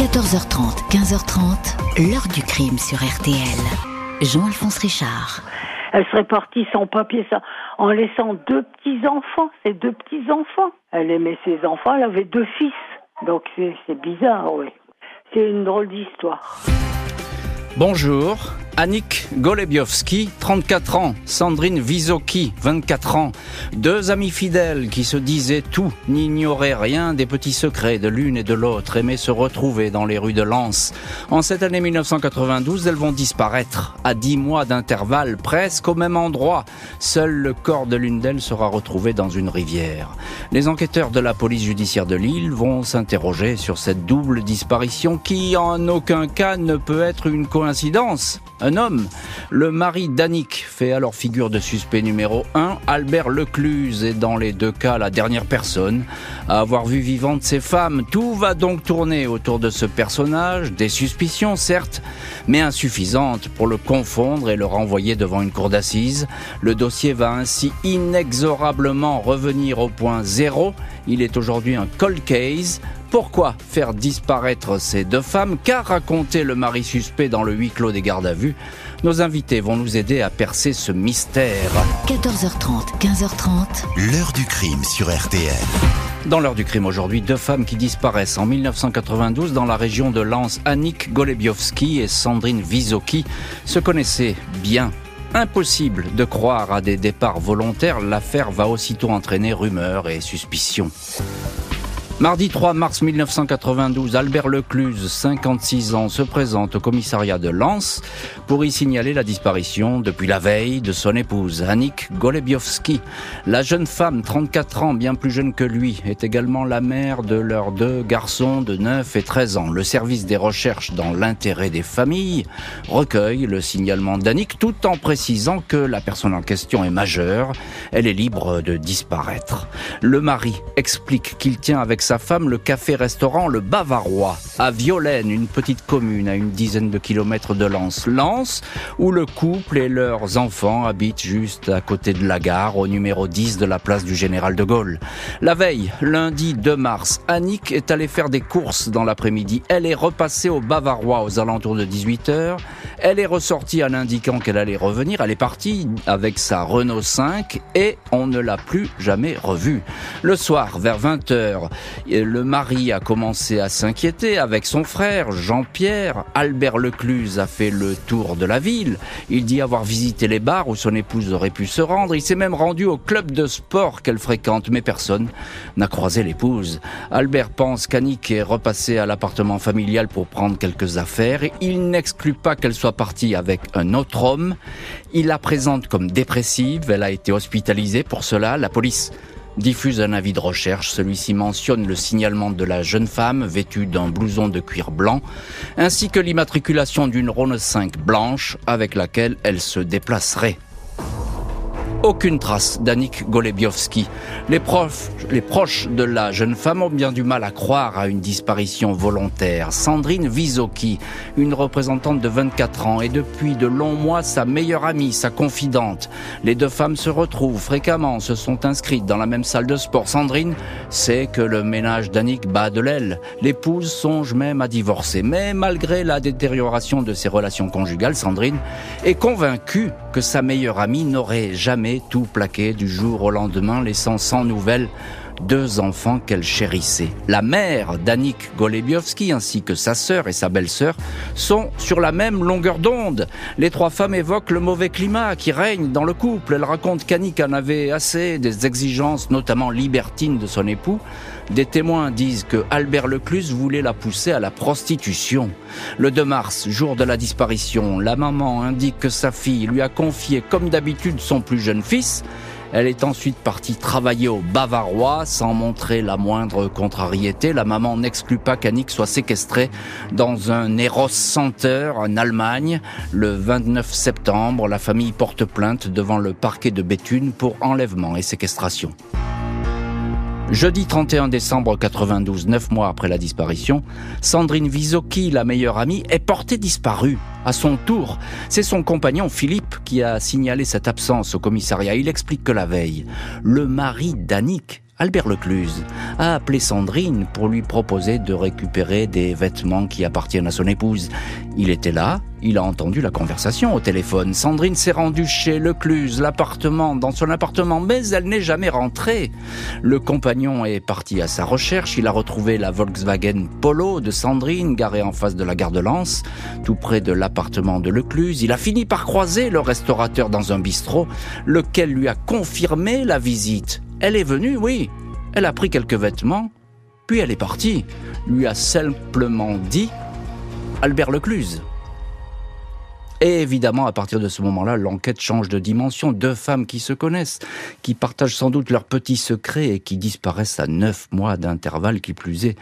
14h30, 15h30, l'heure du crime sur RTL. Jean-Alphonse Richard. Elle serait partie sans papier, ça, en laissant deux petits-enfants, ses deux petits-enfants. Elle aimait ses enfants, elle avait deux fils. Donc c'est bizarre, oui. C'est une drôle d'histoire. Bonjour, Annick Golebiowski, 34 ans, Sandrine Visoki, 24 ans, deux amis fidèles qui se disaient tout, n'ignoraient rien des petits secrets de l'une et de l'autre, aimaient se retrouver dans les rues de Lens. En cette année 1992, elles vont disparaître, à dix mois d'intervalle, presque au même endroit. Seul le corps de l'une d'elles sera retrouvé dans une rivière. Les enquêteurs de la police judiciaire de Lille vont s'interroger sur cette double disparition qui, en aucun cas, ne peut être une coïncidence un homme. Le mari d'Annick fait alors figure de suspect numéro 1. Albert Lecluse est dans les deux cas la dernière personne à avoir vu vivante ses femmes. Tout va donc tourner autour de ce personnage, des suspicions certes, mais insuffisantes pour le confondre et le renvoyer devant une cour d'assises. Le dossier va ainsi inexorablement revenir au point zéro. Il est aujourd'hui un cold case pourquoi faire disparaître ces deux femmes Qu'a raconté le mari suspect dans le huis clos des gardes à vue Nos invités vont nous aider à percer ce mystère. 14h30, 15h30. L'heure du crime sur RTL. Dans l'heure du crime aujourd'hui, deux femmes qui disparaissent en 1992 dans la région de Lens. Annick Golebiowski et Sandrine Visoki se connaissaient bien Impossible de croire à des départs volontaires, l'affaire va aussitôt entraîner rumeurs et suspicions. Mardi 3 mars 1992, Albert Lecluse, 56 ans, se présente au commissariat de Lens pour y signaler la disparition depuis la veille de son épouse, Annick Golebiowski. La jeune femme, 34 ans, bien plus jeune que lui, est également la mère de leurs deux garçons de 9 et 13 ans. Le service des recherches dans l'intérêt des familles recueille le signalement d'Annick tout en précisant que la personne en question est majeure, elle est libre de disparaître. Le mari explique qu'il tient avec sa femme le café-restaurant Le Bavarois à Violaine, une petite commune à une dizaine de kilomètres de Lens. Lens, où le couple et leurs enfants habitent juste à côté de la gare, au numéro 10 de la place du Général de Gaulle. La veille, lundi 2 mars, Annick est allée faire des courses dans l'après-midi. Elle est repassée au Bavarois aux alentours de 18h. Elle est ressortie en indiquant qu'elle allait revenir. Elle est partie avec sa Renault 5 et on ne l'a plus jamais revue. Le soir, vers 20h, le mari a commencé à s'inquiéter avec son frère Jean-Pierre. Albert Lecluse a fait le tour de la ville. Il dit avoir visité les bars où son épouse aurait pu se rendre. Il s'est même rendu au club de sport qu'elle fréquente, mais personne n'a croisé l'épouse. Albert pense qu'Annick est repassée à l'appartement familial pour prendre quelques affaires. Il n'exclut pas qu'elle soit partie avec un autre homme. Il la présente comme dépressive. Elle a été hospitalisée pour cela. La police diffuse un avis de recherche. Celui-ci mentionne le signalement de la jeune femme vêtue d'un blouson de cuir blanc, ainsi que l'immatriculation d'une Rhône 5 blanche avec laquelle elle se déplacerait aucune trace d'Annick Golebiowski. Les, proches de la jeune femme ont bien du mal à croire à une disparition volontaire. Sandrine Visoki, une représentante de 24 ans, est depuis de longs mois sa meilleure amie, sa confidente. Les deux femmes se retrouvent fréquemment, se sont inscrites dans la même salle de sport. Sandrine sait que le ménage d'Annick bat de l'aile. L'épouse songe même à divorcer. Mais malgré la détérioration de ses relations conjugales, Sandrine est convaincue que sa meilleure amie n'aurait jamais tout plaqué du jour au lendemain, laissant sans nouvelles deux enfants qu'elle chérissait. La mère d'Annick Golebiowski ainsi que sa sœur et sa belle-sœur sont sur la même longueur d'onde. Les trois femmes évoquent le mauvais climat qui règne dans le couple. Elles racontent qu'Annick en avait assez des exigences, notamment libertines, de son époux. Des témoins disent que Albert Lecluse voulait la pousser à la prostitution. Le 2 mars, jour de la disparition, la maman indique que sa fille lui a confié comme d'habitude son plus jeune fils. Elle est ensuite partie travailler au Bavarois sans montrer la moindre contrariété. La maman n'exclut pas qu'Annick soit séquestrée dans un Eros Center en Allemagne. Le 29 septembre, la famille porte plainte devant le parquet de Béthune pour enlèvement et séquestration. Jeudi 31 décembre 92, neuf mois après la disparition, Sandrine Visoki, la meilleure amie, est portée disparue. À son tour, c'est son compagnon Philippe qui a signalé cette absence au commissariat. Il explique que la veille, le mari d'Annick Albert Lecluse, a appelé Sandrine pour lui proposer de récupérer des vêtements qui appartiennent à son épouse. Il était là, il a entendu la conversation au téléphone. Sandrine s'est rendue chez Lecluse, l'appartement, dans son appartement, mais elle n'est jamais rentrée. Le compagnon est parti à sa recherche. Il a retrouvé la Volkswagen Polo de Sandrine, garée en face de la gare de Lens, tout près de l'appartement de Lecluse. Il a fini par croiser le restaurateur dans un bistrot, lequel lui a confirmé la visite. Elle est venue, oui. Elle a pris quelques vêtements, puis elle est partie. Lui a simplement dit Albert Lecluse. Et évidemment, à partir de ce moment-là, l'enquête change de dimension. Deux femmes qui se connaissent, qui partagent sans doute leurs petits secrets et qui disparaissent à neuf mois d'intervalle, qui plus est.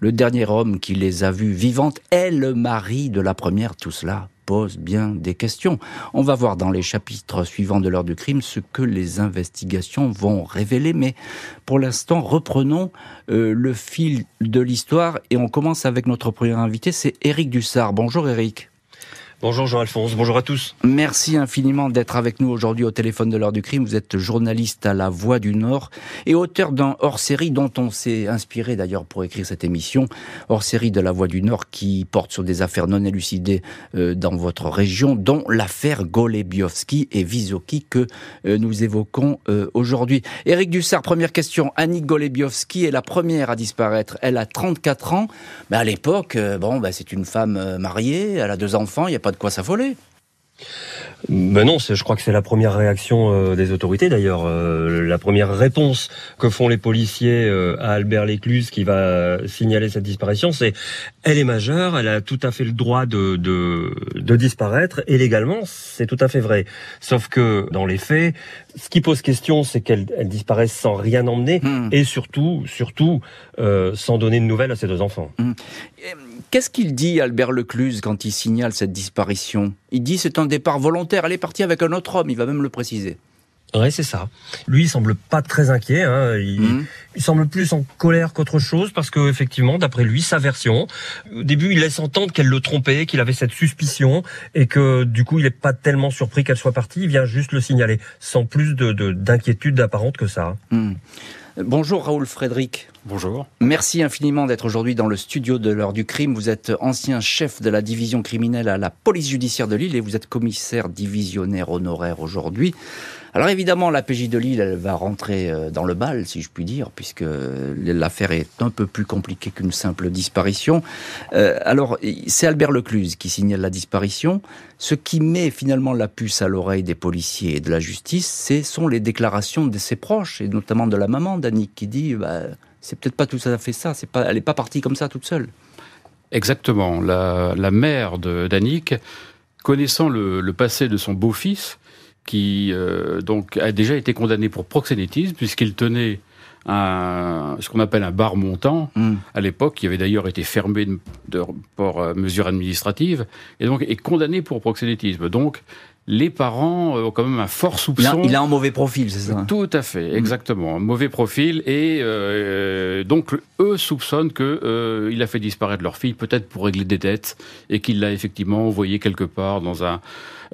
Le dernier homme qui les a vues vivantes est le mari de la première. Tout cela pose bien des questions. On va voir dans les chapitres suivants de l'heure du crime ce que les investigations vont révéler, mais pour l'instant, reprenons euh, le fil de l'histoire et on commence avec notre premier invité, c'est Éric Dussard. Bonjour Éric. Bonjour Jean-Alphonse, bonjour à tous. Merci infiniment d'être avec nous aujourd'hui au téléphone de l'heure du crime. Vous êtes journaliste à La Voix du Nord et auteur d'un hors-série dont on s'est inspiré d'ailleurs pour écrire cette émission. Hors-série de La Voix du Nord qui porte sur des affaires non élucidées euh, dans votre région, dont l'affaire Golebiowski et Visoki que euh, nous évoquons euh, aujourd'hui. Éric Dussard, première question. Annie Golebiowski est la première à disparaître. Elle a 34 ans. Mais à l'époque, bon, bah, c'est une femme mariée, elle a deux enfants, pas de quoi s'affoler. Ben non, je crois que c'est la première réaction euh, des autorités d'ailleurs. Euh, la première réponse que font les policiers euh, à Albert Lécluse qui va signaler cette disparition, c'est elle est majeure, elle a tout à fait le droit de, de, de disparaître et légalement c'est tout à fait vrai. Sauf que dans les faits, ce qui pose question, c'est qu'elle elle disparaisse sans rien emmener hmm. et surtout, surtout sans donner de nouvelles à ses deux enfants. Hmm. Qu'est-ce qu'il dit Albert Lecluse quand il signale cette disparition? Il dit c'est un départ volontaire. Elle est partie avec un autre homme. Il va même le préciser. Ouais, c'est ça. Lui, il semble pas très inquiet. Hein. Mhm. Il, semble plus en colère qu'autre chose parce que, effectivement, d'après lui, sa version, au début, il laisse entendre qu'elle le trompait, qu'il avait cette suspicion et que, du coup, il est pas tellement surpris qu'elle soit partie. Il vient juste le signaler, sans plus de d'inquiétude apparente que ça. Mhm. Bonjour Raoul Frédéric. Bonjour. Merci infiniment d'être aujourd'hui dans le studio de l'heure du crime. Vous êtes ancien chef de la division criminelle à la police judiciaire de Lille et vous êtes commissaire divisionnaire honoraire aujourd'hui. Alors évidemment, la PJ de Lille, elle va rentrer euh, dans le bal, si je puis dire, puisque l'affaire est un peu plus compliquée qu'une simple disparition. Euh, alors, c'est Albert Lecluse qui signale la disparition. Ce qui met finalement la puce à l'oreille des policiers et de la justice, ce sont les déclarations de ses proches, et notamment de la maman d'Annick, qui dit bah, c'est peut-être pas tout à fait ça, c'est pas, elle n'est pas partie comme ça toute seule. Exactement. La, mère d'Annick, connaissant le passé de son beau-fils, qui euh, donc a déjà été condamné pour proxénétisme puisqu'il tenait un, ce qu'on appelle un bar montant hmm. à l'époque, qui avait d'ailleurs été fermé de, de, pour euh, mesure administrative, et donc est condamné pour proxénétisme. Donc les parents ont quand même un fort soupçon. Il a, un mauvais profil, c'est ça? Tout à fait, hmm. exactement. Un mauvais profil. Et euh, donc, eux soupçonnent qu'il euh, il a fait disparaître leur fille, peut-être pour régler des dettes, et qu'il l'a effectivement envoyée quelque part dans un,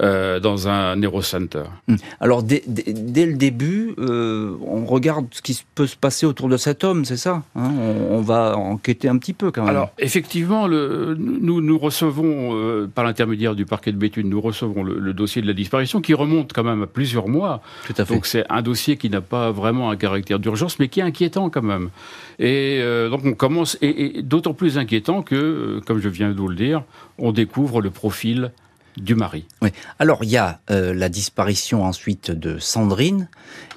euh, dans un neurocenter. Hmm. Alors dès, dès, le début, euh, on regarde ce qui peut se passer autour de cet homme, c'est ça hein? On, va enquêter un petit peu quand même. Alors effectivement, le, nous, nous recevons, euh, par l'intermédiaire du parquet de Béthune, nous recevons le, dossier de la disparition qui remonte quand même à plusieurs mois. Tout à fait. Donc c'est un dossier qui n'a pas vraiment un caractère d'urgence, mais qui est inquiétant quand même. Et donc on commence, et, et d'autant plus inquiétant que, comme je viens de vous le dire, on découvre le profil du mari. Oui. Alors il y a euh, la disparition ensuite de Sandrine,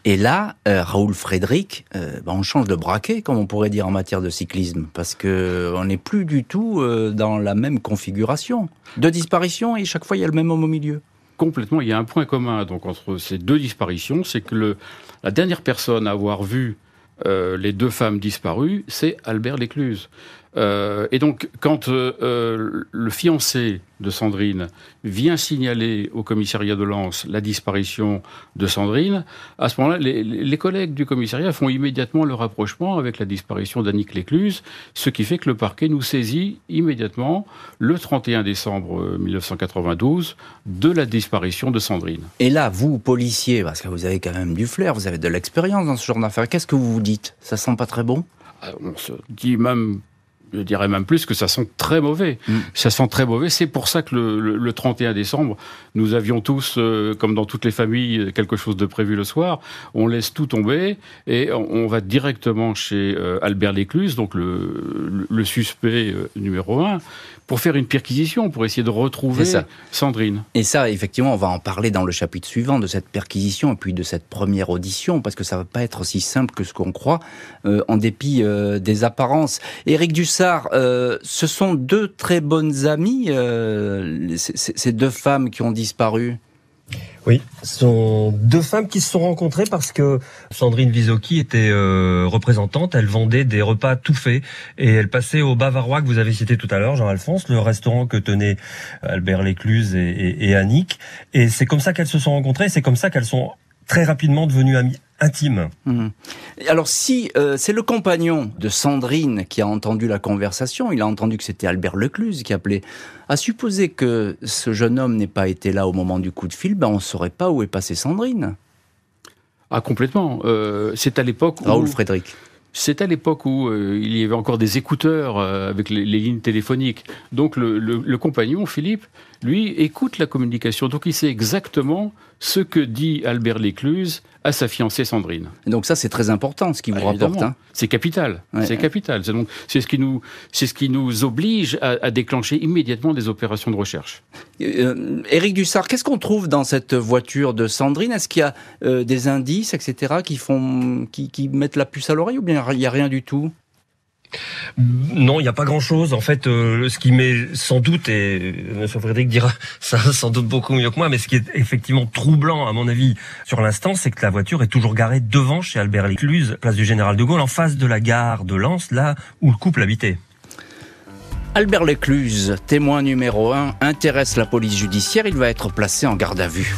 et là, euh, Raoul Frédéric, euh, bah, on change de braquet, comme on pourrait dire en matière de cyclisme, parce que on n'est plus du tout dans la même configuration. Deux disparitions et chaque fois il y a le même homme au milieu. Complètement, il y a un point commun donc entre ces deux disparitions, c'est que le, la dernière personne à avoir vu les deux femmes disparues, c'est Albert Lécluse. Euh, et donc, quand euh, euh, le fiancé de Sandrine vient signaler au commissariat de Lens la disparition de Sandrine, à ce moment-là, les, collègues du commissariat font immédiatement le rapprochement avec la disparition d'Annick Lécluse, ce qui fait que le parquet nous saisit immédiatement, le 31 décembre 1992, de la disparition de Sandrine. Et là, vous, policier, parce que vous avez quand même du flair, vous avez de l'expérience dans ce genre d'affaires, qu'est-ce que vous vous dites? Ça sent pas très bon? Ah, On se dit même je dirais même plus que ça sent très mauvais. Mm. Ça sent très mauvais. C'est pour ça que le, 31 décembre, nous avions tous, euh, comme dans toutes les familles, quelque chose de prévu le soir. On laisse tout tomber et on, va directement chez euh, Albert Lécluse, donc le, le suspect euh, numéro un, pour faire une perquisition, pour essayer de retrouver Sandrine. Et ça, effectivement, on va en parler dans le chapitre suivant de cette perquisition et puis de cette première audition, parce que ça va pas être aussi simple que ce qu'on croit, en dépit des apparences. Éric Dussard, euh, ce sont deux très bonnes amies, ces deux femmes qui ont disparu. Oui, ce sont deux femmes qui se sont rencontrées parce que Sandrine Visocchi était euh, représentante, elle vendait des repas tout faits et elle passait au Bavarois que vous avez cité tout à l'heure, Jean-Alphonse, le restaurant que tenaient Albert Lécluse et, et Annick. Et c'est comme ça qu'elles se sont rencontrées, c'est comme ça qu'elles sont très rapidement devenues amies intime. Mhm. Alors si euh, c'est le compagnon de Sandrine qui a entendu la conversation, il a entendu que c'était Albert Lecluse qui appelait, à supposer que ce jeune homme n'ait pas été là au moment du coup de fil, ben on ne saurait pas où est passée Sandrine. Ah complètement. Euh, c'est à l'époque où... Raoul Frédéric. C'est à l'époque où euh, il y avait encore des écouteurs avec les, lignes téléphoniques. Donc le compagnon, Philippe, lui, écoute la communication. Donc il sait exactement ce que dit Albert Lécluse à sa fiancée Sandrine. donc ça, c'est très important, ce qui vous ah, rapporte. Hein. C'est capital. c'est capital. Donc c'est ce qui nous, c'est ce qui nous oblige à, déclencher immédiatement des opérations de recherche. Euh, Éric Dussard, qu'est-ce qu'on trouve dans cette voiture de Sandrine? Est-ce qu'il y a euh, des indices, etc., qui font, qui, qui mettent la puce à l'oreille, ou bien il n'y a rien du tout? Non, il n'y a pas grand-chose. En fait, euh, ce qui met sans doute, et M. Frédéric dira ça sans doute beaucoup mieux que moi, mais ce qui est effectivement troublant, à mon avis, sur l'instant, c'est que la voiture est toujours garée devant chez Albert Lécluse, place du Général de Gaulle, en face de la gare de Lens, là où le couple habitait. Albert Lécluse, témoin numéro un, intéresse la police judiciaire. Il va être placé en garde à vue.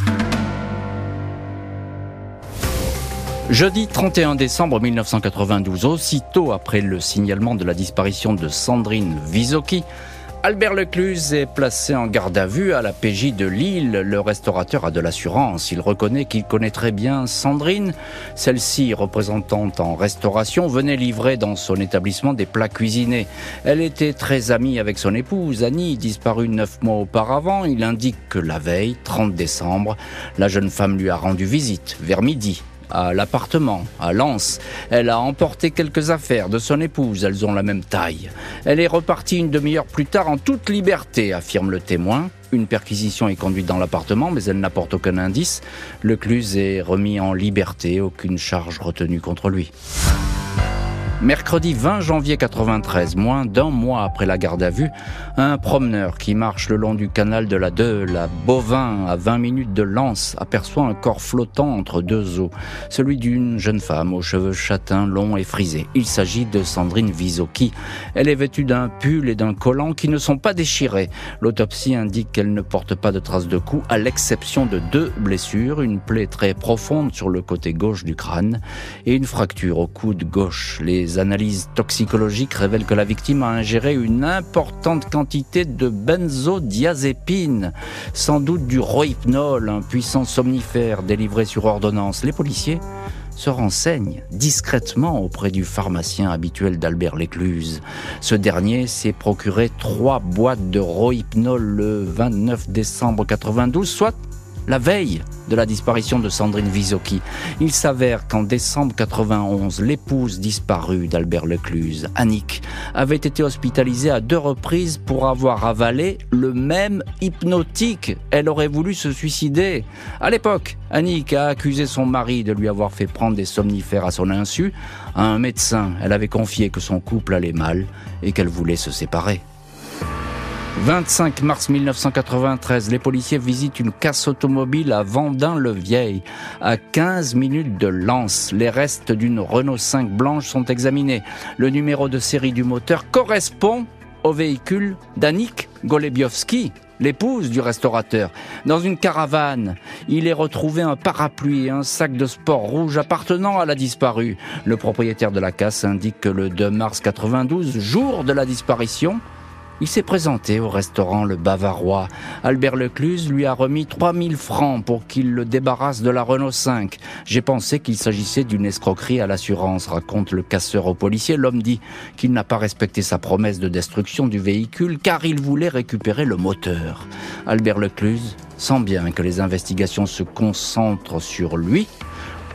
Jeudi 31 décembre 1992, aussitôt après le signalement de la disparition de Sandrine Visocchi, Albert Lecluse est placé en garde à vue à la PJ de Lille. Le restaurateur a de l'assurance. Il reconnaît qu'il connaît très bien Sandrine. Celle-ci, représentante en restauration, venait livrer dans son établissement des plats cuisinés. Elle était très amie avec son épouse, Annie, disparue neuf mois auparavant. Il indique que la veille, 30 décembre, la jeune femme lui a rendu visite vers midi à l'appartement, à Lens. Elle a emporté quelques affaires de son épouse, elles ont la même taille. Elle est repartie une demi-heure plus tard en toute liberté, affirme le témoin. Une perquisition est conduite dans l'appartement, mais elle n'apporte aucun indice. Le Cluse est remis en liberté, aucune charge retenue contre lui. Mercredi 20 janvier 93, moins d'un mois après la garde à vue, un promeneur qui marche le long du canal de la Deule à Bovin, à 20 minutes de Lens, aperçoit un corps flottant entre deux eaux, celui d'une jeune femme aux cheveux châtains longs et frisés. Il s'agit de Sandrine Visocchi. Elle est vêtue d'un pull et d'un collant qui ne sont pas déchirés. L'autopsie indique qu'elle ne porte pas de traces de coups, à l'exception de deux blessures, une plaie très profonde sur le côté gauche du crâne et une fracture au coude gauche. Les analyses toxicologiques révèlent que la victime a ingéré une importante quantité de benzodiazépine, sans doute du rohypnol, un puissant somnifère délivré sur ordonnance. Les policiers se renseignent discrètement auprès du pharmacien habituel d'Albert Lécluse. Ce dernier s'est procuré trois boîtes de rohypnol le 29 décembre 92, soit la veille de la disparition de Sandrine Visocchi. Il s'avère qu'en décembre 91, l'épouse disparue d'Albert Lecluse, Annick, avait été hospitalisée à deux reprises pour avoir avalé le même hypnotique. Elle aurait voulu se suicider. À l'époque, Annick a accusé son mari de lui avoir fait prendre des somnifères à son insu. À un médecin, elle avait confié que son couple allait mal et qu'elle voulait se séparer. 25 mars 1993, les policiers visitent une casse automobile à Vendin-le-Vieil. À 15 minutes de Lens, les restes d'une Renault 5 blanche sont examinés. Le numéro de série du moteur correspond au véhicule d'Annick Golebiowski, l'épouse du restaurateur. Dans une caravane, il est retrouvé un parapluie et un sac de sport rouge appartenant à la disparue. Le propriétaire de la casse indique que le 2 mars 92, jour de la disparition, il s'est présenté au restaurant Le Bavarois. Albert Lecluse lui a remis 3000 francs pour qu'il le débarrasse de la Renault 5. J'ai pensé qu'il s'agissait d'une escroquerie à l'assurance, raconte le casseur au policier. L'homme dit qu'il n'a pas respecté sa promesse de destruction du véhicule car il voulait récupérer le moteur. Albert Lecluse sent bien que les investigations se concentrent sur lui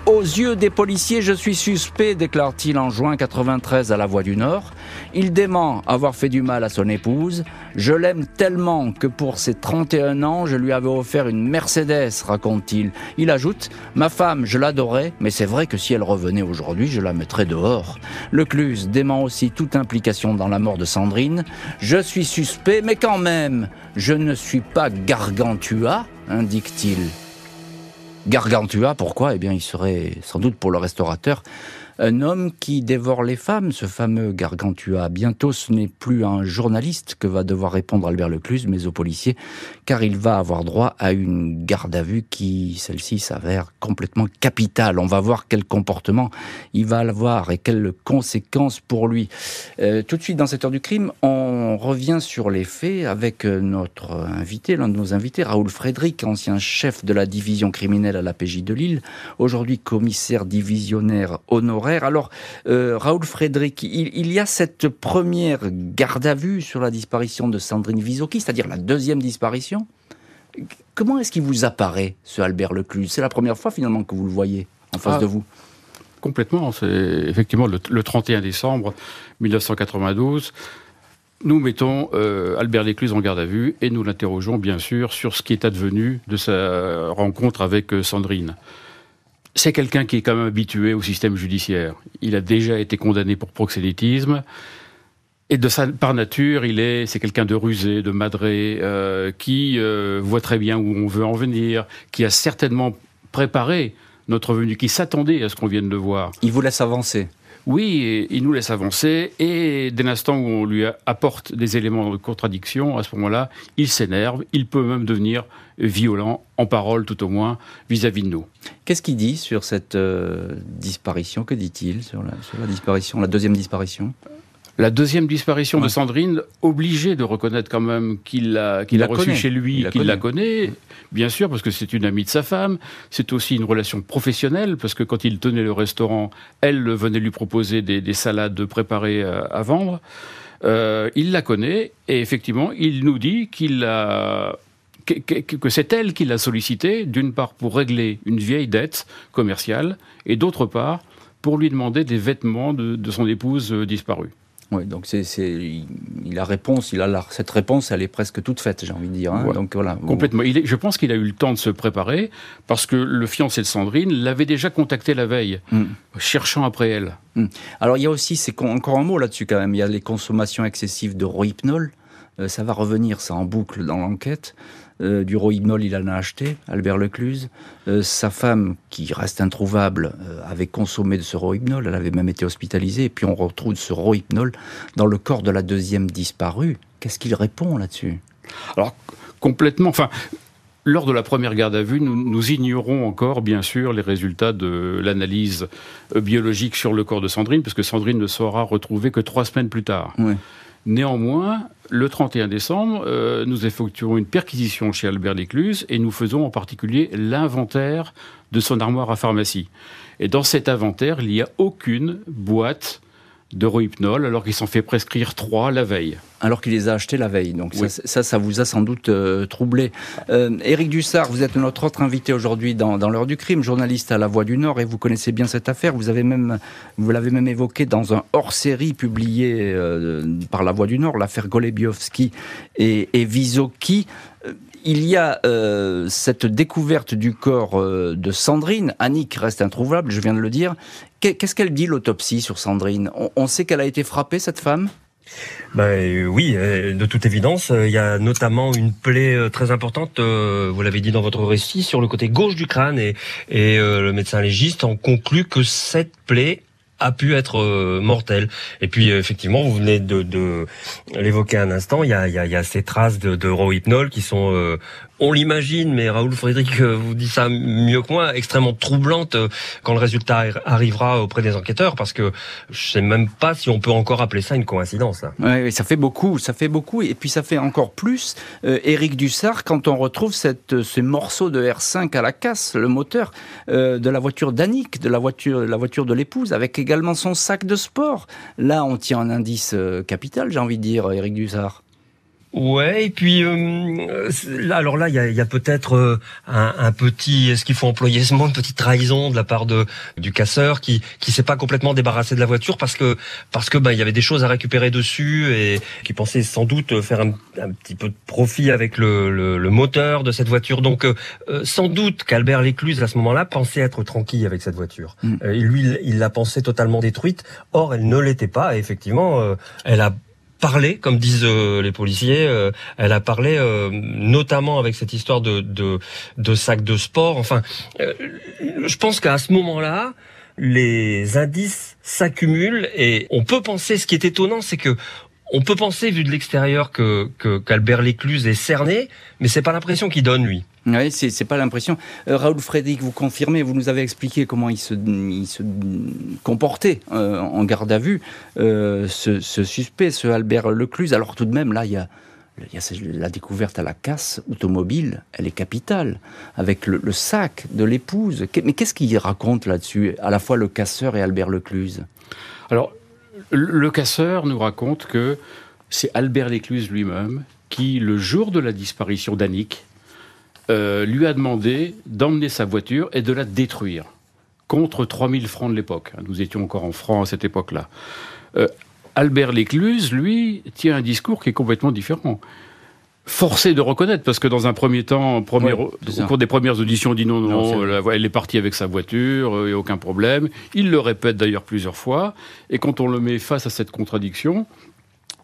aux yeux des policiers, je suis suspect, déclare-t-il en juin 93 à La Voix du Nord. Il dément avoir fait du mal à son épouse. Je l'aime tellement que pour ses 31 ans, je lui avais offert une Mercedes, raconte-t-il. Il ajoute, ma femme, je l'adorais, mais c'est vrai que si elle revenait aujourd'hui, je la mettrais dehors. Lecluse dément aussi toute implication dans la mort de Sandrine. Je suis suspect, mais quand même, je ne suis pas Gargantua, indique-t-il. Gargantua, pourquoi? Eh bien, il serait sans doute pour le restaurateur un homme qui dévore les femmes, ce fameux Gargantua. Bientôt, ce n'est plus un journaliste que va devoir répondre Albert Lecluse, mais au policier, car il va avoir droit à une garde à vue qui, celle-ci, s'avère complètement capitale. On va voir quel comportement il va avoir et quelles conséquences pour lui. Euh, tout de suite, dans cette heure du crime, on revient sur les faits avec notre invité, l'un de nos invités, Raoul Frédéric, ancien chef de la division criminelle à la PJ de Lille, aujourd'hui commissaire divisionnaire honoraire alors, euh, Raoul Frédéric, il, y a cette première garde à vue sur la disparition de Sandrine Visoki, c'est-à-dire la deuxième disparition. Comment est-ce qu'il vous apparaît, ce Albert Lecluse C'est la première fois finalement que vous le voyez en face ah, de vous Complètement. C'est effectivement le, 31 décembre 1992. Nous mettons euh, Albert Lecluse en garde à vue et nous l'interrogeons bien sûr sur ce qui est advenu de sa rencontre avec euh, Sandrine c'est quelqu'un qui est quand même habitué au système judiciaire. Il a déjà été condamné pour proxénétisme. Et de par nature, il est, c'est quelqu'un de rusé, de madré, euh, qui euh, voit très bien où on veut en venir, qui a certainement préparé notre venue, qui s'attendait à ce qu'on vienne de voir. Il vous laisse avancer. Oui, il nous laisse avancer et dès l'instant où on lui apporte des éléments de contradiction, à ce moment-là, il s'énerve, il peut même devenir violent, en parole tout au moins, vis-à-vis de nous. Qu'est-ce qu'il dit sur cette euh, disparition? Que dit-il sur la, disparition, la deuxième disparition? La deuxième disparition de Sandrine, obligé de reconnaître quand même qu'il l'a qu'il a reçu chez lui, qu'il la connaît, bien sûr, parce que c'est une amie de sa femme. C'est aussi une relation professionnelle, parce que quand il tenait le restaurant, elle venait lui proposer des, salades préparées à, à vendre. Euh, il la connaît, et effectivement, il nous dit qu'il a que, c'est elle qui l'a sollicité, d'une part pour régler une vieille dette commerciale, et d'autre part pour lui demander des vêtements de, son épouse euh, disparue. Oui, donc c'est, il, a réponse, il a cette réponse, elle est presque toute faite, j'ai envie de dire. Hein. Donc voilà. Complètement. Il est, je pense qu'il a eu le temps de se préparer parce que le fiancé de Sandrine l'avait déjà contacté la veille, mm. cherchant après elle. Mm. Alors il y a aussi, c'est encore un mot là-dessus quand même. Il y a les consommations excessives de rohypnol. Euh, ça va revenir, ça en boucle dans l'enquête. Euh, du rohypnol, il en a acheté, Albert Lecluse. Euh, sa femme, qui reste introuvable, euh, avait consommé de ce rohypnol. Elle avait même été hospitalisée. Et puis on retrouve ce rohypnol dans le corps de la deuxième disparue. Qu'est-ce qu'il répond là-dessus? Alors, complètement. Enfin, lors de la première garde à vue, nous, ignorons encore, bien sûr, les résultats de l'analyse biologique sur le corps de Sandrine, parce que Sandrine ne sera retrouvée que trois semaines plus tard. Néanmoins, le 31 décembre, euh, nous effectuons une perquisition chez Albert Lécluse et nous faisons en particulier l'inventaire de son armoire à pharmacie. Et dans cet inventaire, il n'y a aucune boîte de rohypnol alors qu'il s'en fait prescrire trois la veille. Alors qu'il les a achetés la veille. Donc ça, ça, vous a sans doute euh, troublé. Euh, Éric Dussard, vous êtes notre autre invité aujourd'hui dans, dans l'heure du crime, journaliste à La Voix du Nord, et vous connaissez bien cette affaire. Vous avez même, vous l'avez même évoqué dans un hors-série publié euh, par La Voix du Nord, l'affaire Golebiowski et, et Visoki il y a euh, cette découverte du corps euh, de Sandrine. Annick reste introuvable, je viens de le dire. Qu'est-ce qu'elle dit l'autopsie sur Sandrine? On, sait qu'elle a été frappée, cette femme? Ben oui, euh, de toute évidence, il y a notamment une plaie très importante, vous l'avez dit dans votre récit, sur le côté gauche du crâne et, et le médecin légiste en conclut que cette plaie a pu être mortelle. Et puis effectivement, vous venez de, l'évoquer un instant, il y a, il y a, ces traces de, de rohypnol qui sont on l'imagine, mais Raoul Frédéric euh, vous dit ça mieux que moi, extrêmement troublante euh, quand le résultat arrivera auprès des enquêteurs, parce que je sais même pas si on peut encore appeler ça une coïncidence. Oui, ça fait beaucoup, ça fait beaucoup, et puis ça fait encore plus. Euh, Éric Dussard, quand on retrouve cette, ce morceau de R5 à la casse, le moteur de la voiture d'Annick, de la voiture, la voiture de l'épouse, avec également son sac de sport. Là, on tient un indice capital, j'ai envie de dire, Éric Dussard. Ouais, et puis euh, là, alors là, il y a, y a peut-être euh, un, un, petit, est-ce qu'il faut employer ce mot, une petite trahison de la part de du casseur qui qui s'est pas complètement débarrassé de la voiture parce que parce que bah il y avait des choses à récupérer dessus et qui pensait sans doute faire un, un petit peu de profit avec le, le, le moteur de cette voiture. Donc euh, sans doute qu'Albert Lécluse à ce moment-là pensait être tranquille avec cette voiture. Mm. lui, il l'a pensé totalement détruite. Or, elle ne l'était pas. Et effectivement, elle a parlé, comme disent euh, les policiers. Euh, elle a parlé euh, notamment avec cette histoire de, de, de sac de sport. Enfin, je pense qu'à ce moment-là, les indices s'accumulent et on peut penser. Ce qui est étonnant, c'est que on peut penser, vu de l'extérieur, que qu'Albert Lécluse est cerné, mais c'est pas l'impression qu'il donne lui. Oui, c'est pas l'impression. Euh, Raoul Frédéric, vous confirmez, vous nous avez expliqué comment il se, comportait euh, en garde à vue, euh, ce, suspect, ce Albert Lecluse. Alors tout de même, là, il y a, il y a la découverte à la casse automobile, elle est capitale, avec le, le sac de l'épouse. Mais qu'est-ce qu'il raconte là-dessus, à la fois le casseur et Albert Lecluse? Alors, le casseur nous raconte que c'est Albert Lecluse lui-même qui, le jour de la disparition d'Annick, euh, lui a demandé d'emmener sa voiture et de la détruire, contre 3000 francs de l'époque. Nous étions encore en francs à cette époque-là. Euh, Albert Lécluse, lui, tient un discours qui est complètement différent. Forcé de reconnaître, parce que dans un premier temps, au cours des premières auditions, dit non, non, elle est partie avec sa voiture, il n'y a aucun problème. Il le répète d'ailleurs plusieurs fois, et quand on le met face à cette contradiction,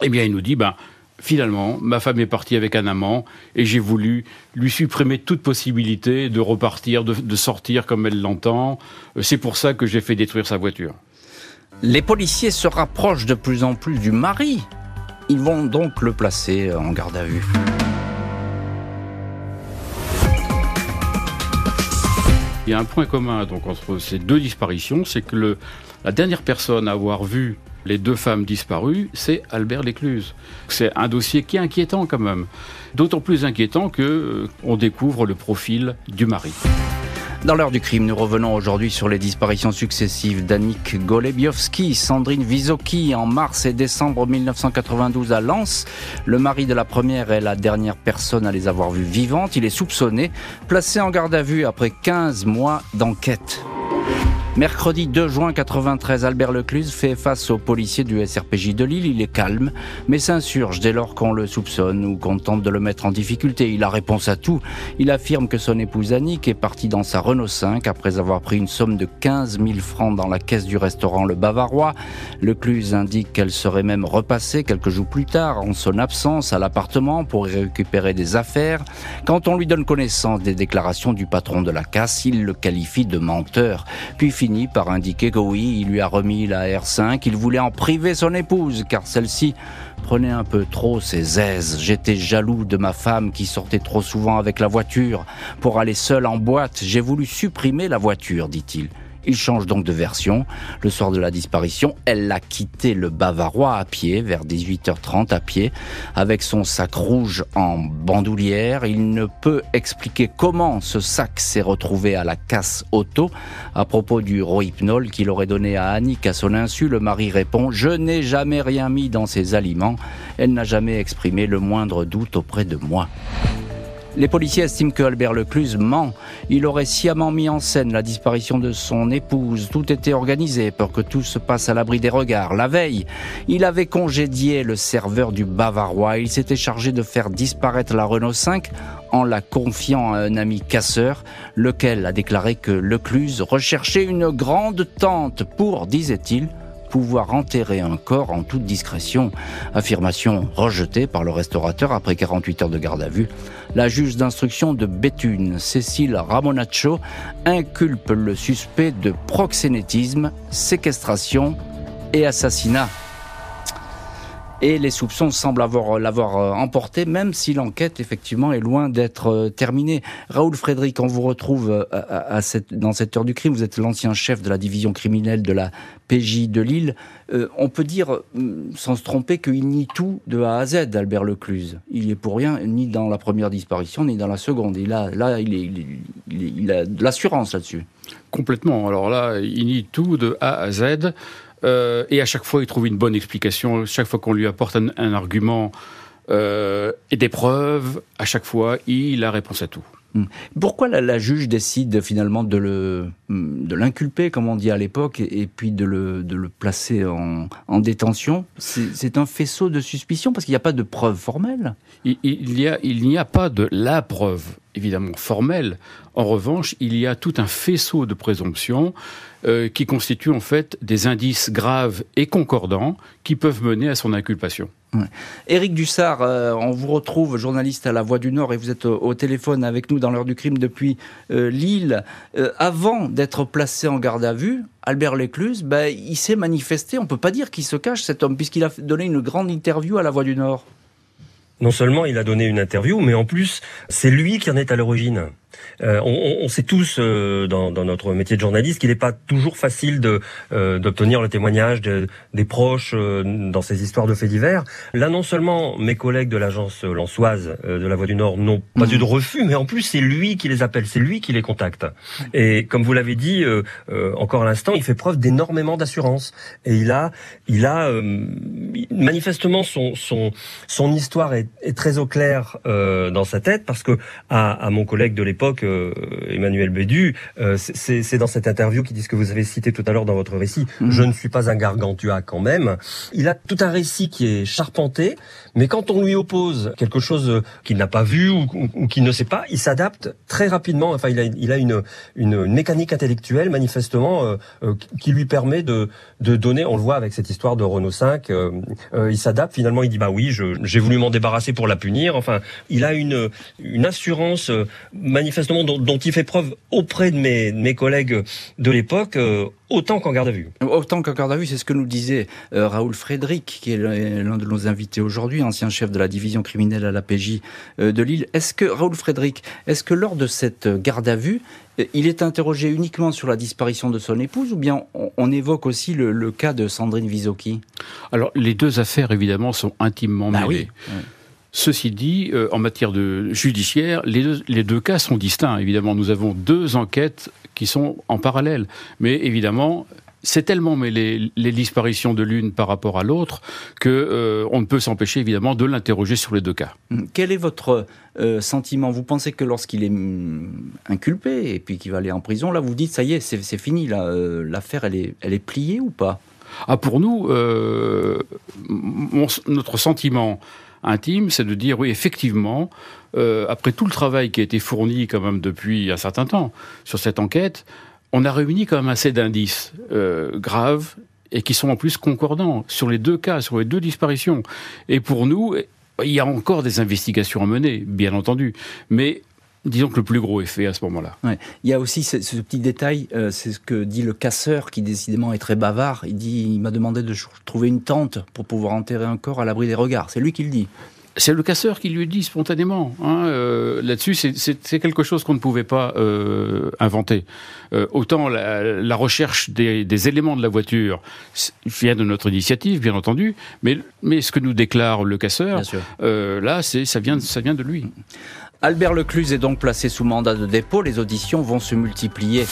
eh bien, il nous dit, ben, finalement, ma femme est partie avec un amant et j'ai voulu lui supprimer toute possibilité de repartir, de, sortir comme elle l'entend. C'est pour ça que j'ai fait détruire sa voiture. Les policiers se rapprochent de plus en plus du mari. Ils vont donc le placer en garde à vue. Il y a un point commun donc entre ces deux disparitions, c'est que le, la dernière personne à avoir vu les deux femmes disparues, c'est Albert Lécluse. C'est un dossier qui est inquiétant quand même. D'autant plus inquiétant que euh, on découvre le profil du mari. Dans l'heure du crime, nous revenons aujourd'hui sur les disparitions successives d'Annick Golebiowski, Sandrine Visoki en mars et décembre 1992 à Lens. Le mari de la première est la dernière personne à les avoir vues vivantes. Il est soupçonné, placé en garde à vue après 15 mois d'enquête. Mercredi 2 juin 93, Albert Lecluse fait face aux policiers du SRPJ de Lille. Il est calme, mais s'insurge dès lors qu'on le soupçonne ou qu'on tente de le mettre en difficulté. Il a réponse à tout. Il affirme que son épouse Annick est partie dans sa Renault 5 après avoir pris une somme de 15 000 francs dans la caisse du restaurant Le Bavarois. Lecluse indique qu'elle serait même repassée quelques jours plus tard, en son absence, à l'appartement pour y récupérer des affaires. Quand on lui donne connaissance des déclarations du patron de la casse, il le qualifie de menteur. Puis finit par indiquer que oui, il lui a remis la R5, il voulait en priver son épouse, car celle-ci prenait un peu trop ses aises. J'étais jaloux de ma femme qui sortait trop souvent avec la voiture. Pour aller seule en boîte, j'ai voulu supprimer la voiture, dit-il. Il change donc de version. Le soir de la disparition, elle a quitté le Bavarois à pied, vers 18h30 à pied, avec son sac rouge en bandoulière. Il ne peut expliquer comment ce sac s'est retrouvé à la casse auto. À propos du rohypnol qu'il aurait donné à Annick à son insu, le mari répond « Je n'ai jamais rien mis dans ses aliments. Elle n'a jamais exprimé le moindre doute auprès de moi. » Les policiers estiment que Albert Lecluse ment. Il aurait sciemment mis en scène la disparition de son épouse. Tout était organisé pour que tout se passe à l'abri des regards. La veille, il avait congédié le serveur du Bavarois. Il s'était chargé de faire disparaître la Renault 5 en la confiant à un ami casseur, lequel a déclaré que Lecluse recherchait une grande tente pour, disait-il, pouvoir enterrer un corps en toute discrétion. Affirmation rejetée par le restaurateur après 48 heures de garde à vue. La juge d'instruction de Béthune, Cécile Ramonaccio, inculpe le suspect de proxénétisme, séquestration et assassinat et les soupçons semblent avoir l'avoir euh, emporté, même si l'enquête effectivement est loin d'être euh, terminée. Raoul Frédéric, on vous retrouve euh, dans cette heure du crime. Vous êtes l'ancien chef de la division criminelle de la PJ de Lille. on peut dire, sans se tromper, qu'il nie tout de A à Z, Albert Lecluse. Il est pour rien ni dans la première disparition ni dans la seconde. A, là, est, il a de l'assurance là-dessus. Complètement. Alors là, il nie tout de A à Z. Euh, et à chaque fois, il trouve une bonne explication. Chaque fois qu'on lui apporte un, argument euh, et des preuves, à chaque fois, il a réponse à tout. Hmm. Pourquoi la, juge décide finalement de le de l'inculper, comme on dit à l'époque, et, puis de le, placer en, en détention? C'est un faisceau de suspicion parce qu'il n'y a pas de preuve formelle. Il n'y a pas de la preuve évidemment formelle. En revanche, il y a tout un faisceau de présomptions euh, qui constituent en fait des indices graves et concordants qui peuvent mener à son inculpation. Éric Dussard, euh, on vous retrouve journaliste à La Voix du Nord et vous êtes au, téléphone avec nous dans l'heure du crime depuis euh, Lille. avant d'être placé en garde à vue, Albert Lécluse, ben, il s'est manifesté. On ne peut pas dire qu'il se cache cet homme puisqu'il a donné une grande interview à La Voix du Nord. Non seulement il a donné une interview, mais en plus c'est lui qui en est à l'origine. Euh, on, on, sait tous euh, dans, dans, notre métier de journaliste qu'il n'est pas toujours facile de euh, d'obtenir le témoignage de, des proches dans ces histoires de faits divers. Là, non seulement mes collègues de l'agence lançoise de la Voix du Nord n'ont pas eu de refus, mais en plus c'est lui qui les appelle, c'est lui qui les contacte. Et comme vous l'avez dit encore à l'instant, il fait preuve d'énormément d'assurance. Et il a, il a manifestement son son son histoire est, est très au clair dans sa tête parce que à, à mon collègue de l'époque euh, Emmanuel Bédu, euh, c'est dans cette interview qui dit ce que vous avez cité tout à l'heure dans votre récit. Mhm. Je ne suis pas un gargantua quand même. Il a tout un récit qui est charpenté, mais quand on lui oppose quelque chose qu'il n'a pas vu ou, qu'il ne sait pas, il s'adapte très rapidement. Enfin, il a, une, une, mécanique intellectuelle manifestement euh, qui lui permet de, de donner. On le voit avec cette histoire de Renault 5. il s'adapte. Finalement, il dit bah oui, j'ai voulu m'en débarrasser pour la punir. Enfin, il a une, une assurance manifestement manifestement dont, il fait preuve auprès de mes, mes collègues de l'époque, euh, autant qu'en garde à vue. Autant qu'en garde à vue, c'est ce que nous disait euh, Raoul Frédéric, qui est l'un de nos invités aujourd'hui, ancien chef de la division criminelle à la PJ euh, de Lille. Est-ce que, Raoul Frédéric, est-ce que lors de cette garde à vue, il est interrogé uniquement sur la disparition de son épouse ou bien on, évoque aussi le, cas de Sandrine Visocchi Alors, les deux affaires, évidemment, sont intimement bah mêlées. Ceci dit, euh, en matière de judiciaire, les deux, les deux, cas sont distincts. Évidemment, nous avons deux enquêtes qui sont en parallèle. Mais évidemment, c'est tellement mêlé les disparitions de l'une par rapport à l'autre que euh, on ne peut s'empêcher évidemment de l'interroger sur les deux cas. Hum, quel est votre euh, sentiment? Vous pensez que lorsqu'il est hum, inculpé et puis qu'il va aller en prison, là vous dites ça y est, c'est fini, l'affaire elle est, elle est pliée ou pas? Ah pour nous, notre sentiment intime, c'est de dire oui, effectivement, euh, après tout le travail qui a été fourni quand même depuis un certain temps sur cette enquête, on a réuni quand même assez d'indices euh, graves et qui sont en plus concordants sur les deux cas, sur les deux disparitions. Et pour nous, il y a encore des investigations à mener, bien entendu, mais Disons que le plus gros est fait à ce moment-là. Il y a aussi ce, petit détail, euh, c'est ce que dit le casseur, qui décidément est très bavard. Il dit, il m'a demandé de trouver une tente pour pouvoir enterrer un corps à l'abri des regards. C'est lui qui le dit. C'est le casseur qui lui dit spontanément. Hein, euh, Là-dessus, c'est quelque chose qu'on ne pouvait pas euh, inventer. Euh, autant la, la recherche des, des, éléments de la voiture vient de notre initiative, bien entendu, mais, mais ce que nous déclare le casseur, là, ça vient, ça vient de lui. Albert Lecluse est donc placé sous mandat de dépôt. Les auditions vont se multiplier.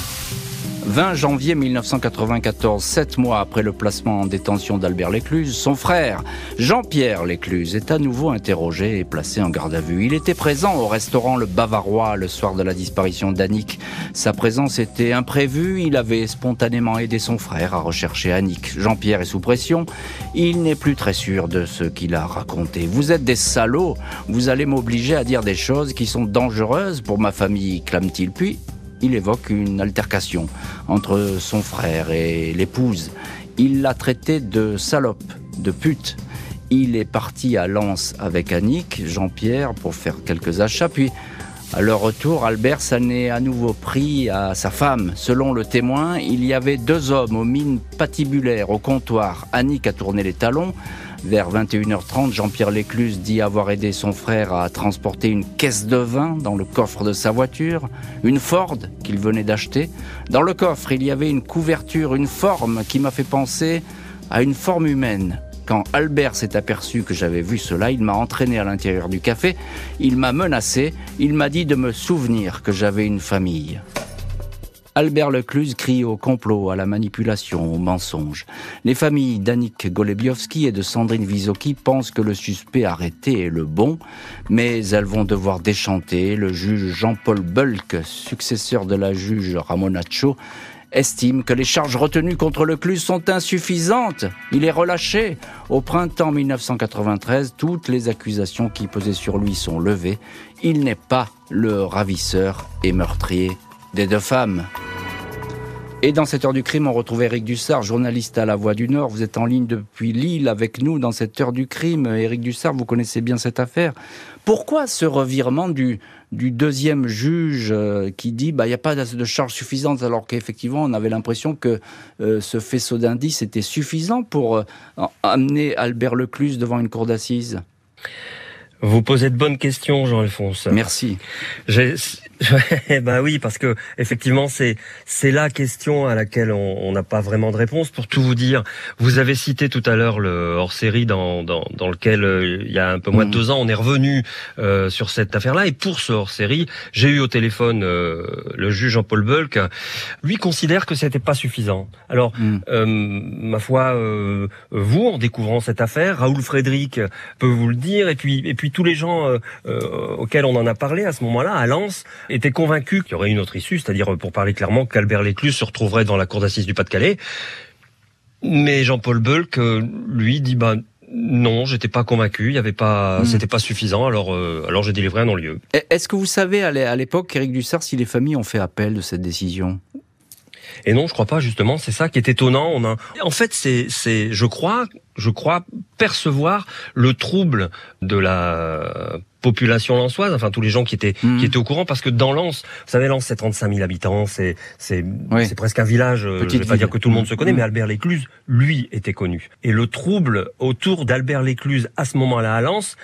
20 janvier 1994, sept mois après le placement en détention d'Albert Lécluse, son frère, Jean-Pierre Lécluse, est à nouveau interrogé et placé en garde à vue. Il était présent au restaurant Le Bavarois le soir de la disparition d'Annick. Sa présence était imprévue, il avait spontanément aidé son frère à rechercher Annick. Jean-Pierre est sous pression, il n'est plus très sûr de ce qu'il a raconté. Vous êtes des salauds, vous allez m'obliger à dire des choses qui sont dangereuses pour ma famille, clame-t-il. Puis, il évoque une altercation entre son frère et l'épouse. Il l'a traité de salope, de pute. Il est parti à Lens avec Annick, Jean-Pierre, pour faire quelques achats, puis à leur retour, Albert s'en est à nouveau pris à sa femme. Selon le témoin, il y avait deux hommes aux mines patibulaires au comptoir. Annick a tourné les talons. Vers 21h30, Jean-Pierre Lécluse dit avoir aidé son frère à transporter une caisse de vin dans le coffre de sa voiture, une Ford qu'il venait d'acheter. Dans le coffre, il y avait une couverture, une forme qui m'a fait penser à une forme humaine. Quand Albert s'est aperçu que j'avais vu cela, il m'a entraîné à l'intérieur du café, il m'a menacé, il m'a dit de me souvenir que j'avais une famille. Albert Lecluse crie au complot, à la manipulation, au mensonge. Les familles d'Annick Golebiowski et de Sandrine Visoki pensent que le suspect arrêté est le bon, mais elles vont devoir déchanter. Le juge Jean-Paul Bulk, successeur de la juge Ramonaccio, estime que les charges retenues contre Lecluse sont insuffisantes. Il est relâché. Au printemps 1993, toutes les accusations qui pesaient sur lui sont levées. Il n'est pas le ravisseur et meurtrier des deux femmes. Et dans cette heure du crime, on retrouve Éric Dussard, journaliste à La Voix du Nord. Vous êtes en ligne depuis Lille avec nous dans cette heure du crime. Éric Dussard, vous connaissez bien cette affaire. Pourquoi ce revirement du, du deuxième juge euh, qui dit bah il n'y a pas de charge suffisante alors qu'effectivement on avait l'impression que euh, ce faisceau d'indices était suffisant pour euh, amener Albert Lecluse devant une cour d'assises? Vous posez de bonnes questions, Jean-Alphonse. Merci. bah oui, parce que effectivement, c'est c'est la question à laquelle on n'a pas vraiment de réponse. Pour tout vous dire, vous avez cité tout à l'heure le hors-série dans, dans, dans lequel euh, il y a un peu moins de mm. deux ans, on est revenu euh, sur cette affaire-là. Et pour ce hors-série, j'ai eu au téléphone euh, le juge Jean-Paul Bulk. Lui considère que c'était pas suffisant. Alors, mm. ma foi, vous, en découvrant cette affaire, Raoul Frédéric peut vous le dire, et puis et puis tous les gens auxquels on en a parlé à ce moment-là, à Lens, était convaincu qu'il y aurait une autre issue, c'est-à-dire, pour parler clairement, qu'Albert Lécluse se retrouverait dans la cour d'assises du Pas-de-Calais. Mais Jean-Paul Bulk, euh, lui, dit, bah, non, j'étais pas convaincu, il y avait pas, hmm. c'était pas suffisant, alors, euh, alors j'ai délivré un non-lieu. Est-ce que vous savez à l'époque, Éric Dussard, si les familles ont fait appel de cette décision? Et non, je crois pas justement. C'est ça qui est étonnant. On a, en fait, c'est, c'est, je crois, je crois percevoir le trouble de la population lançoise, enfin tous les gens qui étaient mmh. qui étaient au courant, parce que dans Lens, vous savez, Lens c'est 35 000 habitants, c'est c'est c'est presque un village. Euh, je vais pas dire que tout le monde se connaît, mmh. mais Albert Lécluse, lui, était connu. Et le trouble autour d'Albert Lécluse à ce moment-là à Lens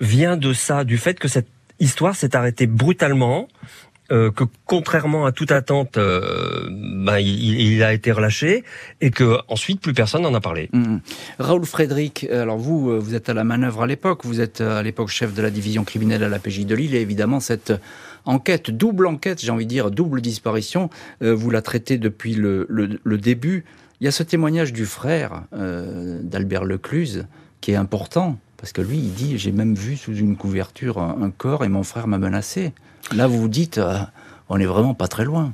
vient de ça, du fait que cette histoire s'est arrêtée brutalement euh, que contrairement à toute attente, euh, bah, il, a été relâché et que ensuite plus personne n'en a parlé. Mmh. Raoul Frédéric, alors vous, euh, vous êtes à la manœuvre à l'époque, vous êtes à l'époque chef de la division criminelle à la PJ de Lille et évidemment cette enquête, double enquête, j'ai envie de dire, double disparition, vous la traitez depuis le, le, début. Il y a ce témoignage du frère d'Albert Lecluse qui est important parce que lui, il dit, j'ai même vu sous une couverture un corps et mon frère m'a menacé. Là, vous vous dites, euh, on n'est vraiment pas très loin.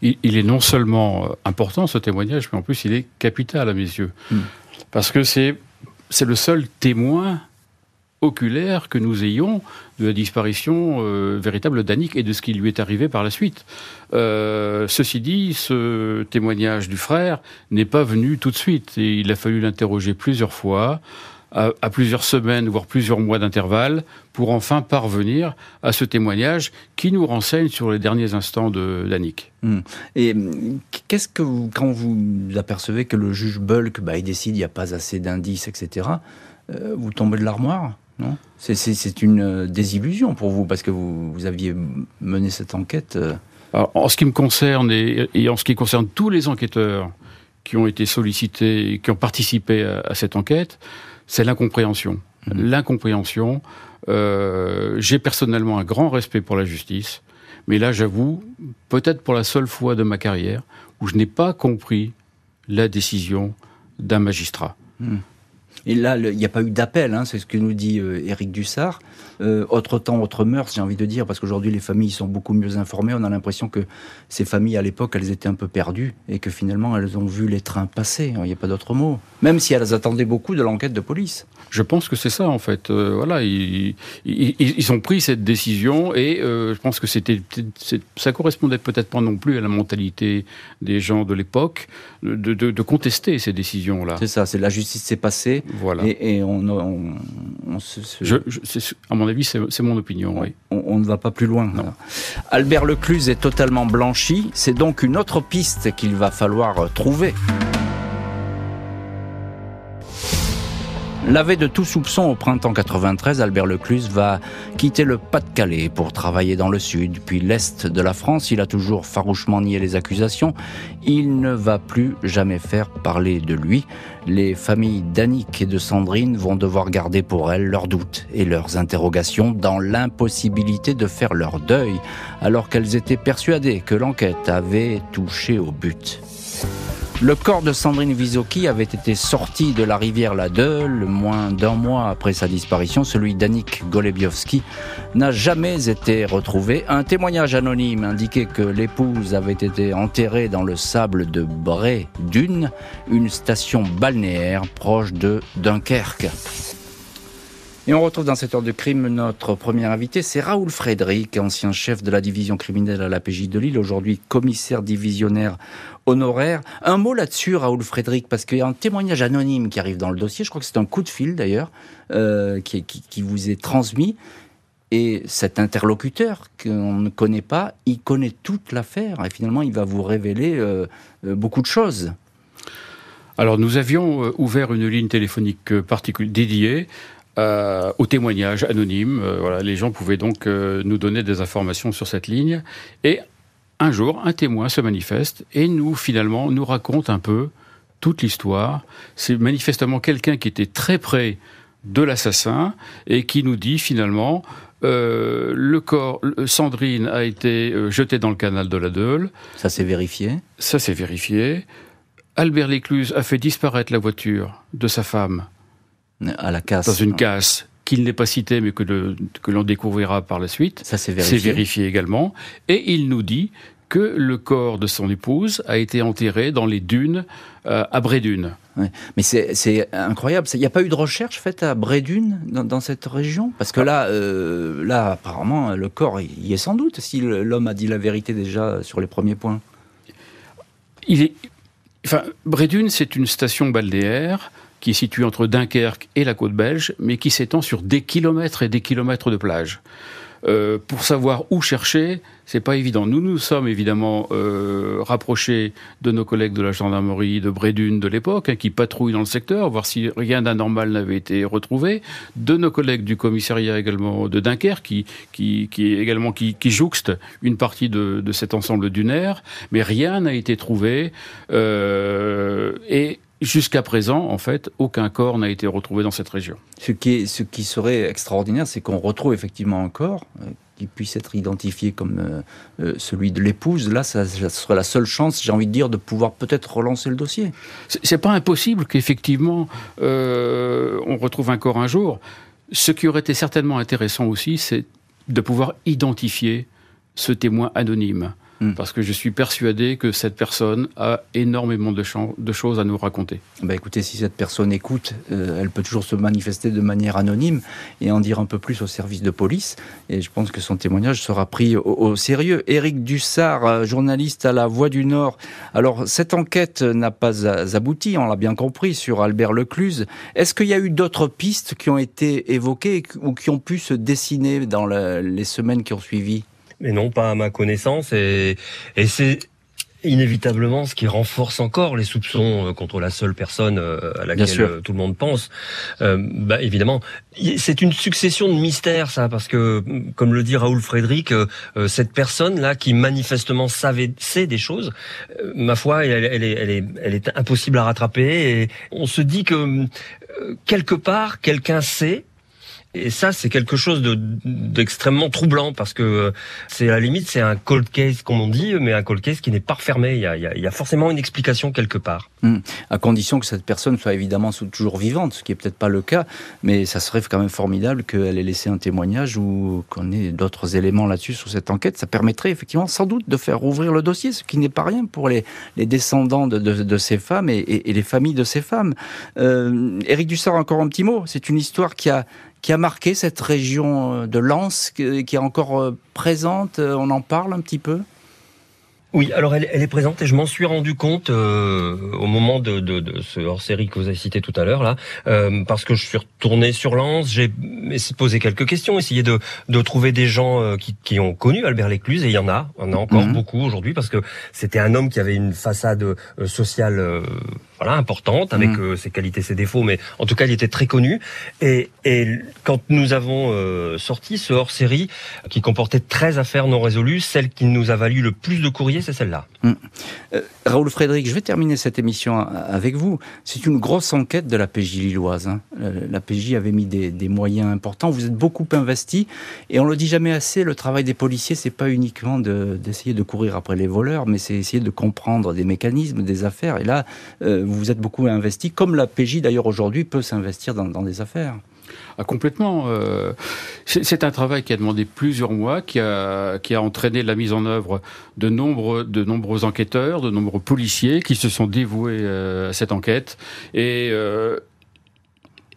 Il, est non seulement euh, important ce témoignage, mais en plus il est capital à mes yeux. Hmm. Parce que c'est, c'est le seul témoin oculaire que nous ayons de la disparition euh, véritable d'Annick et de ce qui lui est arrivé par la suite. ceci dit, ce témoignage du frère n'est pas venu tout de suite et il a fallu l'interroger plusieurs fois à, plusieurs semaines, voire plusieurs mois d'intervalle, pour enfin parvenir à ce témoignage qui nous renseigne sur les derniers instants de d'Annick. Hmm. Et qu'est-ce que vous, quand vous apercevez que le juge Bulk, bah, il décide il n'y a pas assez d'indices, etc., euh, vous tombez de l'armoire non? C'est une euh, désillusion pour vous, parce que vous, vous aviez mené cette enquête. Euh. en ce qui me concerne, et, et, en ce qui concerne tous les enquêteurs qui ont été sollicités, qui ont participé à cette enquête, c'est l'incompréhension. Mmh. L'incompréhension. Euh, j'ai personnellement un grand respect pour la justice, mais là, j'avoue, peut-être pour la seule fois de ma carrière, où je n'ai pas compris la décision d'un magistrat. Mmh. Et là, il n'y a pas eu d'appel, hein, c'est ce que nous dit euh, Éric Dussard. Euh, autre temps, autre mœurs, j'ai envie de dire, parce qu'aujourd'hui les familles sont beaucoup mieux informées. On a l'impression que ces familles à l'époque, elles étaient un peu perdues et que finalement elles ont vu les trains passer. Il n'y a pas d'autre mot. Même si elles attendaient beaucoup de l'enquête de police. Je pense que c'est ça en fait. Euh, voilà, ils, ils, ont pris cette décision et je pense que c'était, ça correspondait peut-être pas non plus à la mentalité des gens de l'époque de, de, de, contester ces décisions-là. C'est ça, c'est la justice s'est passée. Voilà. Et, on, on, on se, Je, à mon avis, c'est mon opinion. Oui. On, ne va pas plus loin. Albert Lecluse est totalement blanchi. C'est donc une autre piste qu'il va falloir trouver. Lavé de tout soupçon au printemps 93, Albert Lecluse va quitter le Pas-de-Calais pour travailler dans le sud, puis l'est de la France. Il a toujours farouchement nié les accusations. Il ne va plus jamais faire parler de lui. Les familles d'Annick et de Sandrine vont devoir garder pour elles leurs doutes et leurs interrogations dans l'impossibilité de faire leur deuil, alors qu'elles étaient persuadées que l'enquête avait touché au but. Le corps de Sandrine Visoki avait été sorti de la rivière La Deule moins d'un mois après sa disparition. Celui d'Annick Golebiowski n'a jamais été retrouvé. Un témoignage anonyme indiquait que l'épouse avait été enterrée dans le sable de Bray-Dune, une station balnéaire proche de Dunkerque. Et on retrouve dans cette heure de crime notre premier invité, c'est Raoul Frédéric, ancien chef de la division criminelle à la PJ de Lille, aujourd'hui commissaire divisionnaire honoraire. Un mot là-dessus, Raoul Frédéric, parce qu'il y a un témoignage anonyme qui arrive dans le dossier, je crois que c'est un coup de fil d'ailleurs, euh, qui, vous est transmis. Et cet interlocuteur qu'on ne connaît pas, il connaît toute l'affaire et finalement il va vous révéler euh, euh, beaucoup de choses. Alors nous avions ouvert une ligne téléphonique particulière dédiée euh, au témoignage anonyme. Euh, voilà, les gens pouvaient donc euh, nous donner des informations sur cette ligne. Et un jour, un témoin se manifeste et nous, finalement, nous raconte un peu toute l'histoire. C'est manifestement quelqu'un qui était très près de l'assassin et qui nous dit finalement le corps, Sandrine a été jeté dans le canal de la Deule. Ça s'est vérifié? Ça s'est vérifié. Albert Lécluse a fait disparaître la voiture de sa femme à la casse. Dans une casse qu'il n'est pas cité, mais que, que l'on découvrira par la suite. Ça, c'est vérifié. C'est vérifié également. Et il nous dit que le corps de son épouse a été enterré dans les dunes euh, à Brédune. Ouais. Mais c'est incroyable. Il n'y a pas eu de recherche faite à Brédune dans, dans cette région? Parce que là, euh, là, apparemment, le corps y est sans doute si l'homme a dit la vérité déjà sur les premiers points. Il est, enfin, Brédune, c'est une station balnéaire qui est situé entre Dunkerque et la côte belge, mais qui s'étend sur des kilomètres et des kilomètres de plage. Euh, pour savoir où chercher, c'est pas évident. Nous nous sommes évidemment euh, rapprochés de nos collègues de la gendarmerie de Brédune de l'époque, hein, qui patrouillent dans le secteur, voir si rien d'anormal n'avait été retrouvé, de nos collègues du commissariat également de Dunkerque, qui, qui, qui également qui, qui jouxte une partie de, de cet ensemble dunaire, mais rien n'a été trouvé. Euh, et Jusqu'à présent, en fait, aucun corps n'a été retrouvé dans cette région. Ce qui, est, ce qui serait extraordinaire, c'est qu'on retrouve effectivement un corps euh, qui puisse être identifié comme euh, euh, celui de l'épouse. Là, ça, serait la seule chance, j'ai envie de dire, de pouvoir peut-être relancer le dossier. C'est pas impossible qu'effectivement on retrouve un corps un jour. Ce qui aurait été certainement intéressant aussi, c'est de pouvoir identifier ce témoin anonyme. Hmm. parce que je suis persuadé que cette personne a énormément de, de choses à nous raconter. Bah écoutez, si cette personne écoute, euh, elle peut toujours se manifester de manière anonyme et en dire un peu plus au service de police. Et je pense que son témoignage sera pris au, sérieux. Éric Dussard, euh, journaliste à La Voix du Nord. Alors, cette enquête n'a pas abouti, on l'a bien compris, sur Albert Lecluse. Est-ce qu'il y a eu d'autres pistes qui ont été évoquées ou qui ont pu se dessiner dans les semaines qui ont suivi? Mais non, pas à ma connaissance. Et, et c'est inévitablement ce qui renforce encore les soupçons euh, contre la seule personne euh, à laquelle euh, tout le monde pense. bah, évidemment, c'est une succession de mystères, ça, parce que, comme le dit Raoul Frédéric, cette personne-là qui manifestement savait, sait des choses, ma foi, elle, elle, est, elle, est, elle est impossible à rattraper. Et on se dit que quelque part, quelqu'un sait Et ça, c'est quelque chose d'extrêmement troublant parce que c'est à la limite, c'est un cold case, comme on dit, mais un cold case qui n'est pas refermé. Il y, a, forcément une explication quelque part. Hum. À condition que cette personne soit évidemment toujours vivante, ce qui est peut-être pas le cas, mais ça serait quand même formidable qu'elle ait laissé un témoignage ou qu'on ait d'autres éléments là-dessus sur cette enquête. Ça permettrait effectivement sans doute de faire ouvrir le dossier, ce qui n'est pas rien pour les, descendants de, ces femmes et, les familles de ces femmes. Euh, Éric Dussard, encore un petit mot. C'est une histoire qui a qui a marqué cette région euh, de Lens, qui est encore euh, présente. Euh, on en parle un petit peu? Oui, alors elle, elle, est présente et je m'en suis rendu compte euh, au moment de, de, de ce hors-série que vous avez cité tout à l'heure là, euh, parce que je suis retourné sur Lens, j'ai posé quelques questions, essayé de, de trouver des gens euh, qui, qui, ont connu Albert Lécluse et il y en a, on a encore mmh. beaucoup aujourd'hui parce que c'était un homme qui avait une façade sociale voilà importante avec mmh. ses qualités, ses défauts, mais en tout cas il était très connu. Et, et quand nous avons sorti ce hors-série qui comportait 13 affaires non résolues, celle qui nous a valu le plus de courriers c'est celle-là. Euh, Raoul Frédéric, je vais terminer cette émission avec vous. C'est une grosse enquête de la PJ lilloise. Hein. Euh, la PJ avait mis des, des, moyens importants. Vous êtes beaucoup investi et on le dit jamais assez. Le travail des policiers, c'est pas uniquement d'essayer de, de, courir après les voleurs, mais c'est essayer de comprendre des mécanismes, des affaires. Et là, euh, vous êtes beaucoup investi, comme la PJ d'ailleurs aujourd'hui peut s'investir dans, des affaires. Ah, complètement. Euh, c'est un travail qui a demandé plusieurs mois, qui a, qui a entraîné la mise en œuvre de nombreux, de nombreux enquêteurs, de nombreux policiers qui se sont dévoués euh, à cette enquête. Et euh,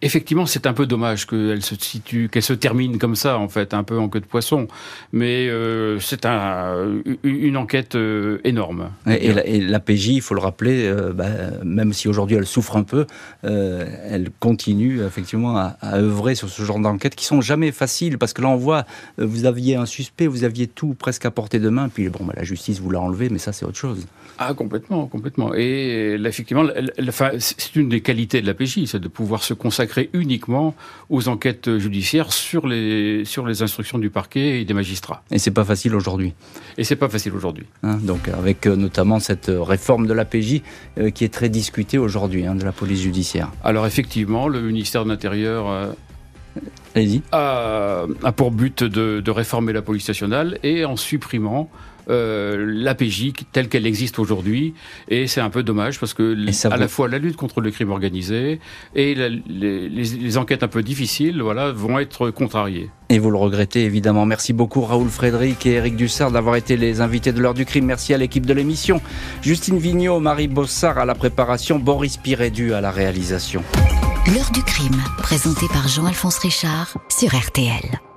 Effectivement, c'est un peu dommage qu'elle se situe, qu'elle se termine comme ça, en fait, un peu en queue de poisson. Mais euh, c'est un, une enquête euh, énorme. Et, et, la, et, la, PJ, il faut le rappeler, euh, bah, même si aujourd'hui elle souffre un peu, elle continue effectivement à, à, œuvrer sur ce genre d'enquêtes qui sont jamais faciles, parce que là on voit, vous aviez un suspect, vous aviez tout presque à portée de main, puis bon, bah, la justice vous l'a enlevé, mais ça c'est autre chose. Ah, complètement, complètement. Et là, effectivement, c'est une des qualités de la PJ, c'est de pouvoir se consacrer uniquement aux enquêtes judiciaires sur les, sur les instructions du parquet et des magistrats. Et c'est pas facile aujourd'hui. Et c'est pas facile aujourd'hui. Hein, donc avec euh, notamment cette euh, réforme de l'APJ euh, qui est très discutée aujourd'hui, hein, de la police judiciaire. Alors effectivement, le ministère de l'Intérieur euh, a, a, pour but de, de, réformer la police nationale et en supprimant euh, l'APJ telle qu'elle existe aujourd'hui. Et c'est un peu dommage parce que à la fois la lutte contre le crime organisé et la, les, les, les, enquêtes un peu difficiles voilà, vont être contrariées. Et vous le regrettez évidemment. Merci beaucoup Raoul Frédéric et Eric Dussard d'avoir été les invités de l'heure du crime. Merci à l'équipe de l'émission. Justine Vignot, Marie Bossard à la préparation, Boris Pirédu à la réalisation. L'heure du crime, présenté par Jean-Alphonse Richard sur RTL.